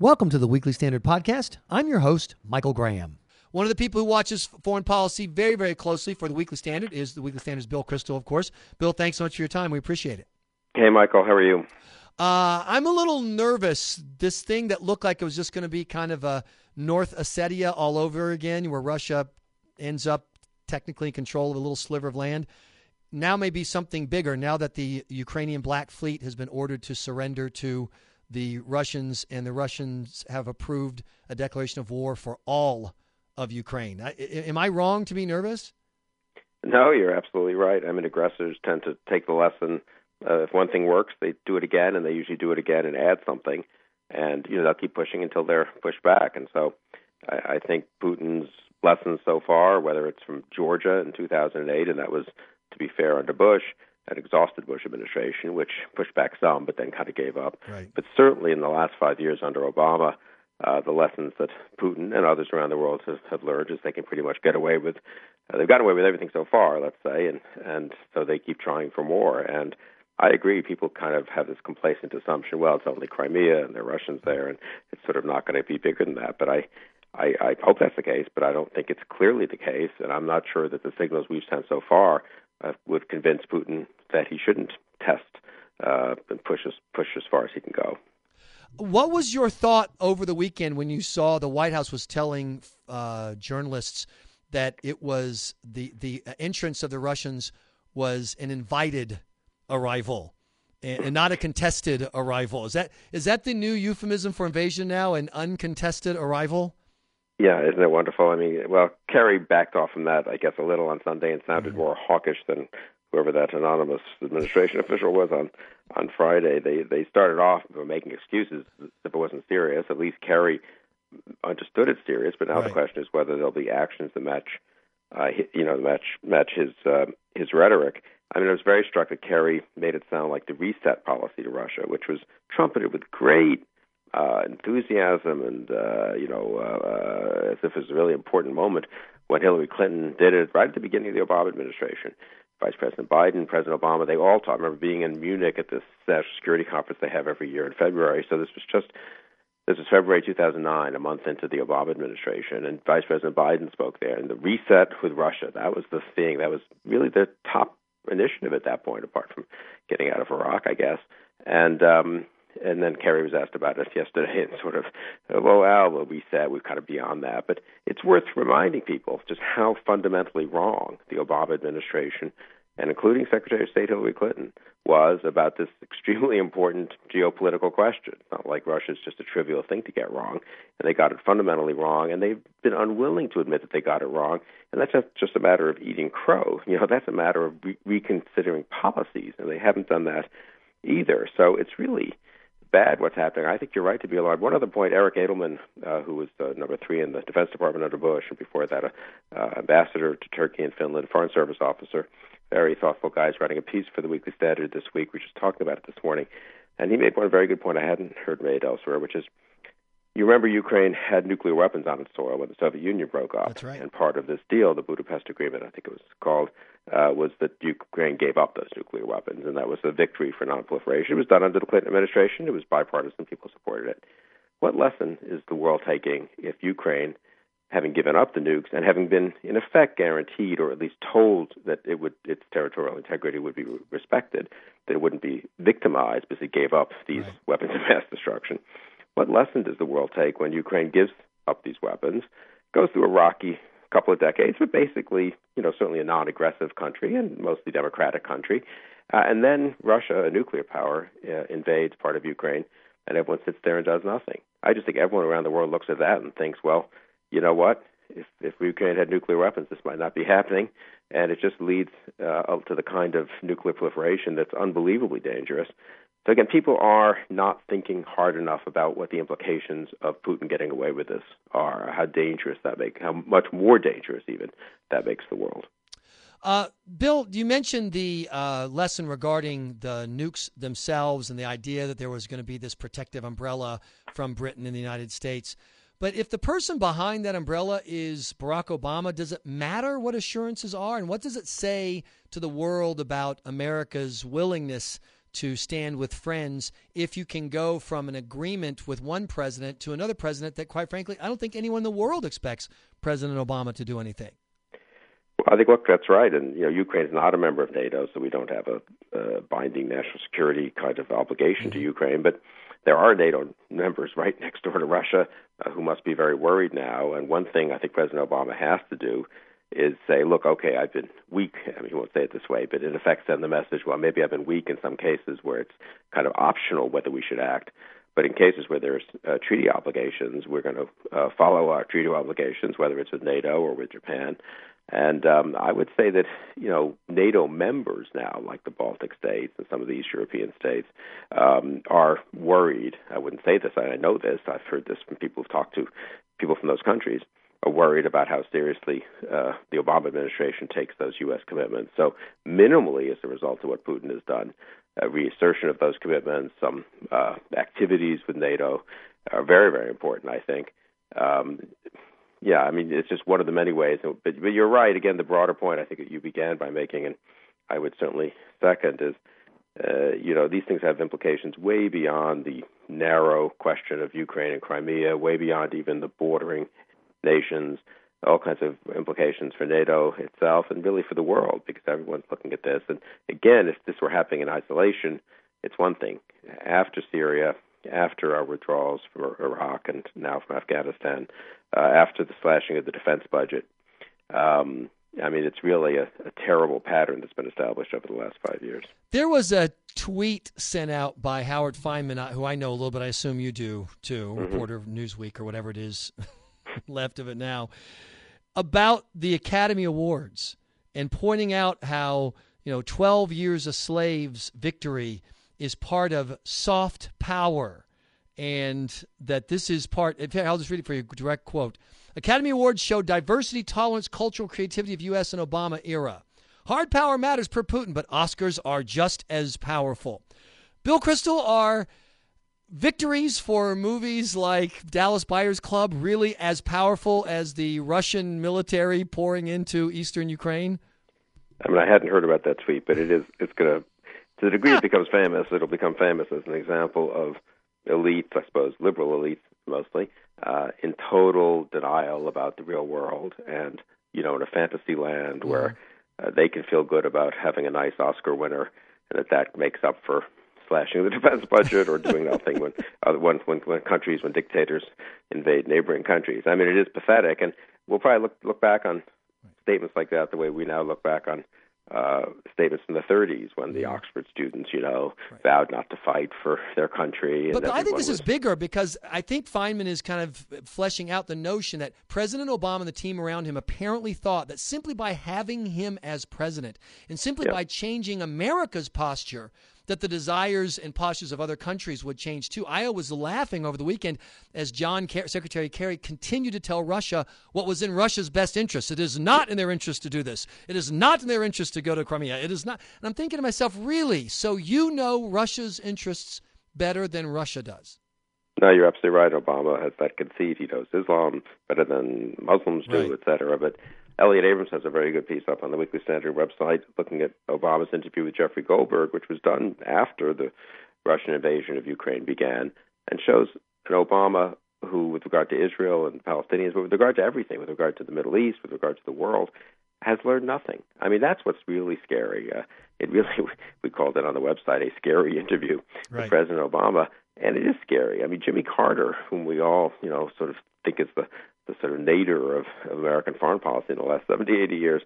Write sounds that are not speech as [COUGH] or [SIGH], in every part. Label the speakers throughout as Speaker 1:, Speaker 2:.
Speaker 1: Welcome to the Weekly Standard Podcast. I'm your host, Michael Graham.
Speaker 2: One of the people who watches foreign policy very, very closely for the Weekly Standard is the Weekly Standard's Bill Kristol, of course. Bill, thanks so much for your time. We appreciate it.
Speaker 3: Hey, Michael, how are you?
Speaker 2: Uh, I'm a little nervous. This thing that looked like it was just going to be kind of a North Ossetia all over again, where Russia ends up technically in control of a little sliver of land, now may be something bigger now that the Ukrainian Black Fleet has been ordered to surrender to the Russians, and the Russians have approved a declaration of war for all of Ukraine. I, am I wrong to be nervous?
Speaker 3: No, you're absolutely right. I mean, aggressors tend to take the lesson. Uh, if one thing works, they do it again, and they usually do it again and add something, and you know they'll keep pushing until they're pushed back. And so, I, I think Putin's lessons so far, whether it's from Georgia in 2008, and that was, to be fair, under Bush, an exhausted Bush administration, which pushed back some, but then kind of gave up.
Speaker 2: Right.
Speaker 3: But certainly in the last five years under Obama, uh, the lessons that Putin and others around the world have, have learned is they can pretty much get away with. Uh, they've gotten away with everything so far, let's say, and and so they keep trying for more. And I agree. People kind of have this complacent assumption. Well, it's only Crimea, and there are Russians there, and it's sort of not going to be bigger than that. But I, I, I hope that's the case, but I don't think it's clearly the case, and I'm not sure that the signals we've sent so far uh, would convince Putin that he shouldn't test uh, and push as push as far as he can go.
Speaker 2: What was your thought over the weekend when you saw the White House was telling uh, journalists that it was the the entrance of the Russians was an invited arrival and, and not a contested arrival? Is that is that the new euphemism for invasion now? An uncontested arrival?
Speaker 3: Yeah, isn't it wonderful? I mean, well, Kerry backed off from that, I guess, a little on Sunday and sounded mm-hmm. more hawkish than whoever that anonymous administration [LAUGHS] official was on on Friday. They they started off making excuses if it wasn't serious. At least Kerry understood it's serious, but now
Speaker 2: right.
Speaker 3: the question is whether there'll be actions that match, uh, you know, match match his uh, his rhetoric. I mean, I was very struck that Kerry made it sound like the reset policy to Russia, which was trumpeted with great enthusiasm and uh, you know uh, uh, as if it was a really important moment when Hillary Clinton did it right at the beginning of the Obama administration. Vice President Biden, President Obama, they all talked. I remember being in Munich at this national security conference they have every year in February. So this was just this was February 2009, a month into the Obama administration, and Vice President Biden spoke there. And the reset with Russia, that was the thing. That was really the top initiative at that point, apart from getting out of Iraq, I guess. And um, and then Kerry was asked about us yesterday, and sort of, well, well, well, we said we're kind of beyond that. But it's worth reminding people just how fundamentally wrong the Obama administration, and including Secretary of State Hillary Clinton, was about this extremely important geopolitical question. It's not like Russia's just a trivial thing to get wrong, and they got it fundamentally wrong, and they've been unwilling to admit that they got it wrong. And that's just a matter of eating crow. [LAUGHS] You know, that's a matter of re- reconsidering policies, and they haven't done that either. So it's really bad what's happening. I think you're right to be alarmed. One other point, Eric Edelman, uh, who was uh, number three in the Defense Department under Bush, and before that, a uh, ambassador to Turkey and Finland, Foreign Service officer, very thoughtful guy, is writing a piece for the Weekly Standard this week. We just talked about it this morning, and he made one very good point I hadn't heard made elsewhere, which is you remember Ukraine had nuclear weapons on its soil when the Soviet Union broke up.
Speaker 2: That's right.
Speaker 3: And part of this deal, the Budapest Agreement, I think it was called, uh, was that Ukraine gave up those nuclear weapons, and that was a victory for nonproliferation. It was done under the Clinton administration. It was bipartisan. People supported it. What lesson is the world taking if Ukraine, having given up the nukes and having been in effect guaranteed, or at least told that it would its territorial integrity would be respected, that it wouldn't be victimized because it gave up these
Speaker 2: right.
Speaker 3: weapons of mass destruction? What lesson does the world take when Ukraine gives up these weapons, goes through a rocky couple of decades, but basically, you know, certainly a non-aggressive country and mostly democratic country, uh, and then Russia, a nuclear power, uh, invades part of Ukraine, and everyone sits there and does nothing. I just think everyone around the world looks at that and thinks, well, you know what? If if Ukraine had nuclear weapons, this might not be happening, and it just leads uh, to the kind of nuclear proliferation that's unbelievably dangerous. So again, people are not thinking hard enough about what the implications of Putin getting away with this are, how dangerous that makes, how much more dangerous even that makes the world.
Speaker 2: Uh, Bill, you mentioned the uh, lesson regarding the nukes themselves and the idea that there was going to be this protective umbrella from Britain and the United States. But if the person behind that umbrella is Barack Obama, does it matter what assurances are? And what does it say to the world about America's willingness to stand with friends if you can go from an agreement with one president to another president that, quite frankly, I don't think anyone in the world expects President Obama to do anything.
Speaker 3: Well, I think look, that's right, and you know, Ukraine is not a member of NATO, so we don't have a, a binding national security kind of obligation mm-hmm. to Ukraine. But there are NATO members right next door to Russia uh, who must be very worried now. And one thing I think President Obama has to do is say, look, okay, I've been weak. I mean, he won't say it this way, but in effect, send the message, well, maybe I've been weak in some cases where it's kind of optional whether we should act. But in cases where there's uh, treaty obligations, we're going to uh, follow our treaty obligations, whether it's with NATO or with Japan. And um, I would say that you know NATO members now, like the Baltic states and some of the East European states, um, are worried. I wouldn't say this. I know this. I've heard this from people who've talked to people from those countries. Are worried about how seriously uh, the Obama administration takes those U.S. commitments. So minimally, as a result of what Putin has done, a reassertion of those commitments, some uh, activities with NATO are very, very important. I think. Um, yeah, I mean, it's just one of the many ways. But, but you're right. Again, the broader point I think that you began by making, and I would certainly second, is uh, you know these things have implications way beyond the narrow question of Ukraine and Crimea, way beyond even the bordering nations. All kinds of implications for NATO itself and really for the world because everyone's looking at this. And again, if this were happening in isolation, it's one thing. After Syria, after our withdrawals from Iraq and now from Afghanistan, uh, after the slashing of the defense budget. Um, I mean, it's really a, a, terrible pattern that's been established over the last five years.
Speaker 2: There was a tweet sent out by Howard Fineman, who I know a little bit. I assume you do too, mm-hmm. reporter of Newsweek or whatever it is [LAUGHS] [LAUGHS] left of it now, about the Academy Awards and pointing out how you know 12 years a slave's victory is part of soft power and that this is part. I'll just read it for you. Direct quote: Academy Awards show diversity, tolerance, cultural creativity of U.S. and Obama era. Hard power matters per Putin, but Oscars are just as powerful. Bill Kristol, are victories for movies like Dallas Buyers Club really as powerful as the Russian military pouring into eastern Ukraine?
Speaker 3: I mean, I hadn't heard about that tweet, but it is. It's going to, to the degree it becomes famous, it'll become famous as an example of elites, I suppose, liberal elites mostly, uh, in total denial about the real world and, you know, in a fantasy land yeah. where uh, they can feel good about having a nice Oscar winner and that that makes up for slashing the [LAUGHS] defense budget or doing nothing when, uh, when, when, when countries, when dictators invade neighboring countries. I mean, it is pathetic, and we'll probably look, look back on statements like that the way we now look back on uh, statements in the 30s when the Oxford students, you know, right. vowed not to fight for their country.
Speaker 2: but I think this
Speaker 3: was...
Speaker 2: is bigger because I think Fineman is kind of fleshing out the notion that President Obama and the team around him apparently thought that simply by having him as president and simply by changing America's posture that the desires and postures of other countries would change too. I was laughing over the weekend as John Ker- Secretary Kerry continued to tell Russia what was in Russia's best interest. It is not in their interest to do this. It is not in their interest to go to Crimea. It is not. And I'm thinking to myself, really? So you know Russia's interests better than Russia does?
Speaker 3: No, you're absolutely right. Obama has that conceit. He knows Islam better than Muslims do, right. et cetera. But Elliot Abrams has a very good piece up on the Weekly Standard website looking at Obama's interview with Jeffrey Goldberg, which was done after the Russian invasion of Ukraine began, and shows an Obama who, with regard to Israel and Palestinians, but with regard to everything, with regard to the Middle East, with regard to the world, has learned nothing. I mean, that's what's really scary. Uh, it really, [LAUGHS] we called it on the website a scary interview right. with President Obama, and it is scary. I mean, Jimmy Carter, whom we all, you know, sort of think is the the sort of nadir of, of American foreign policy in the last 70, 80 years.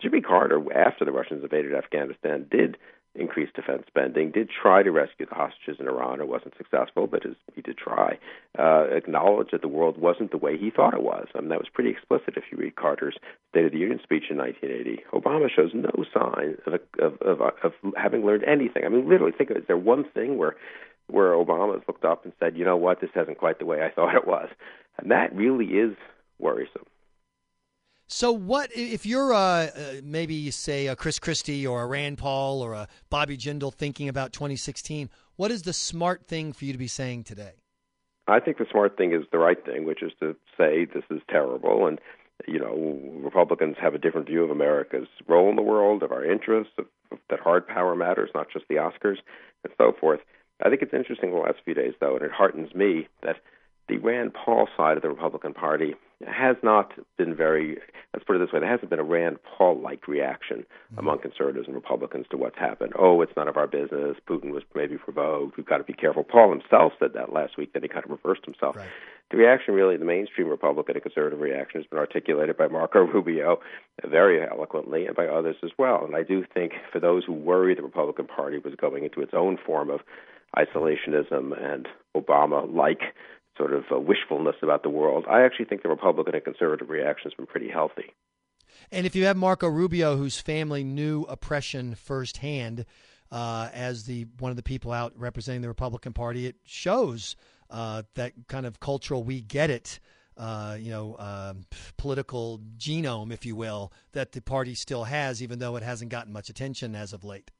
Speaker 3: Jimmy Carter, after the Russians invaded Afghanistan, did increase defense spending, did try to rescue the hostages in Iran. It wasn't successful, but his, he did try. Uh, acknowledged that the world wasn't the way he thought it was. I mean, that was pretty explicit if you read Carter's State of the Union speech in 1980. Obama shows no sign of, of, of, of having learned anything. I mean, literally, think of it. Is there one thing where where Obama's looked up and said, you know what, this isn't quite the way I [LAUGHS] thought it was. And that really is worrisome.
Speaker 2: So, what if you're uh, uh, maybe say a Chris Christie or a Rand Paul or a Bobby Jindal thinking about 2016? What is the smart thing for you to be saying today?
Speaker 3: I think the smart thing is the right thing, which is to say this is terrible, and you know Republicans have a different view of America's role in the world, of our interests, of that hard power matters, not just the Oscars, and so forth. I think it's interesting the last few days, though, and it heartens me that the Rand Paul side of the Republican Party has not been very, let's put it this way, there hasn't been a Rand Paul like reaction mm-hmm. among conservatives and Republicans to what's happened. Oh, it's none of our business. Putin was maybe provoked. We've got to be careful. Paul himself said that last week, then he kind of reversed himself.
Speaker 2: Right.
Speaker 3: The reaction, really, the mainstream Republican and conservative reaction has been articulated by Marco [LAUGHS] Rubio very eloquently and by others as well. And I do think for those who worry the Republican Party was going into its own form of isolationism and Obama like sort of uh, wishfulness about the world. I actually think the Republican and conservative reaction has been pretty healthy.
Speaker 2: And if you have Marco Rubio, whose family knew oppression firsthand, uh, as the one of the people out representing the Republican Party, it shows uh, that kind of cultural "we get it," uh, you know, um, political genome, if you will, that the party still has, even though it hasn't gotten much attention as of late.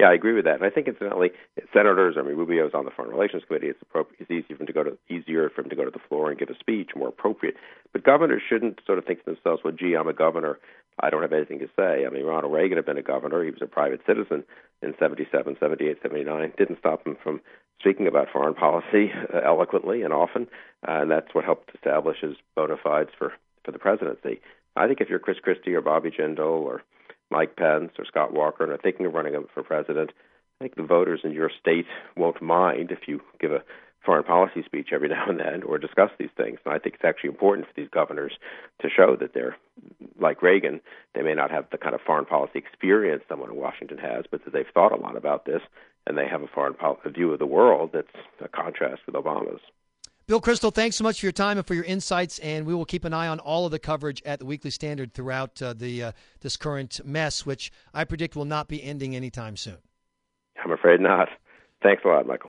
Speaker 3: Yeah, I agree with that. And I think incidentally, senators, I mean, Rubio's on the Foreign Relations Committee. It's appropriate. It's easier for him to go to easier for him to go to the floor and give a speech, more appropriate. But governors shouldn't sort of think to themselves, "Well, gee, I'm a governor. I don't have anything to say." I mean, Ronald Reagan had been a governor. He was a private citizen in 77, 78, 79. Didn't stop him from speaking about foreign policy uh, eloquently and often, uh, and that's what helped establish his bona fides for for the presidency. I think if you're Chris Christie or Bobby Jindal or Mike Pence or Scott Walker and are thinking of running for president, I think the voters in your state won't mind if you give a foreign policy speech every [LAUGHS] now and then or discuss these things. And I think it's actually important for these governors to show that they're like Reagan. They may not have the kind of foreign policy experience someone in Washington has, but that they've thought a lot about this and they have a foreign policy view of the world that's a contrast with Obama's.
Speaker 2: Bill Kristol, thanks so much for your time and for your insights, and we will keep an eye on all of the coverage at the Weekly Standard throughout uh, the uh, this current mess, which I predict will not be ending anytime soon.
Speaker 3: I'm afraid not. Thanks a lot, Michael.